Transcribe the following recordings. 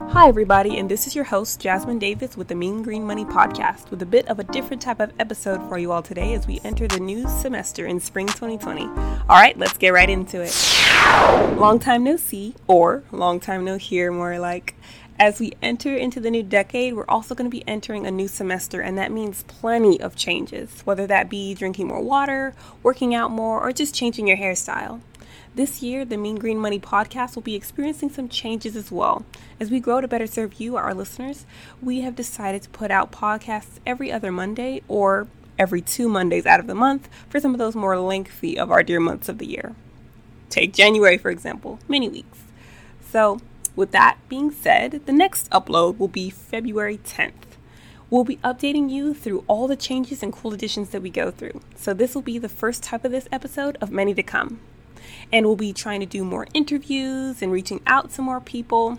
Hi, everybody, and this is your host, Jasmine Davis, with the Mean Green Money Podcast, with a bit of a different type of episode for you all today as we enter the new semester in spring 2020. All right, let's get right into it. Long time no see, or long time no hear, more like. As we enter into the new decade, we're also going to be entering a new semester, and that means plenty of changes, whether that be drinking more water, working out more, or just changing your hairstyle. This year, the Mean Green Money podcast will be experiencing some changes as well. As we grow to better serve you, our listeners, we have decided to put out podcasts every other Monday or every two Mondays out of the month for some of those more lengthy of our dear months of the year. Take January, for example, many weeks. So, with that being said, the next upload will be February 10th. We'll be updating you through all the changes and cool additions that we go through. So, this will be the first type of this episode of many to come. And we'll be trying to do more interviews and reaching out to more people,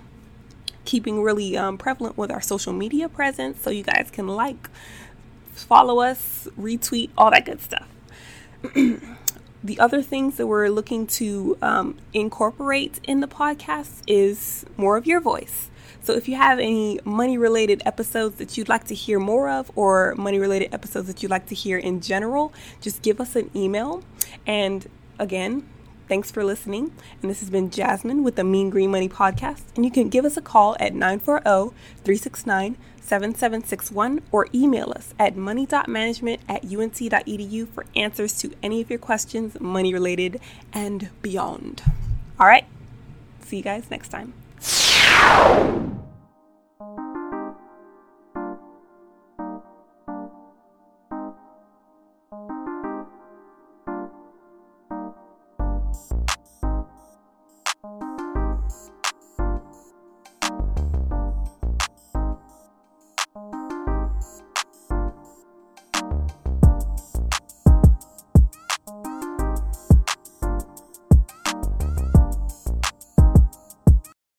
keeping really um, prevalent with our social media presence so you guys can like, follow us, retweet, all that good stuff. the other things that we're looking to um, incorporate in the podcast is more of your voice. So if you have any money related episodes that you'd like to hear more of, or money related episodes that you'd like to hear in general, just give us an email. And again, Thanks for listening. And this has been Jasmine with the Mean Green Money Podcast. And you can give us a call at 940 369 7761 or email us at money.management at unt.edu for answers to any of your questions, money related and beyond. All right. See you guys next time.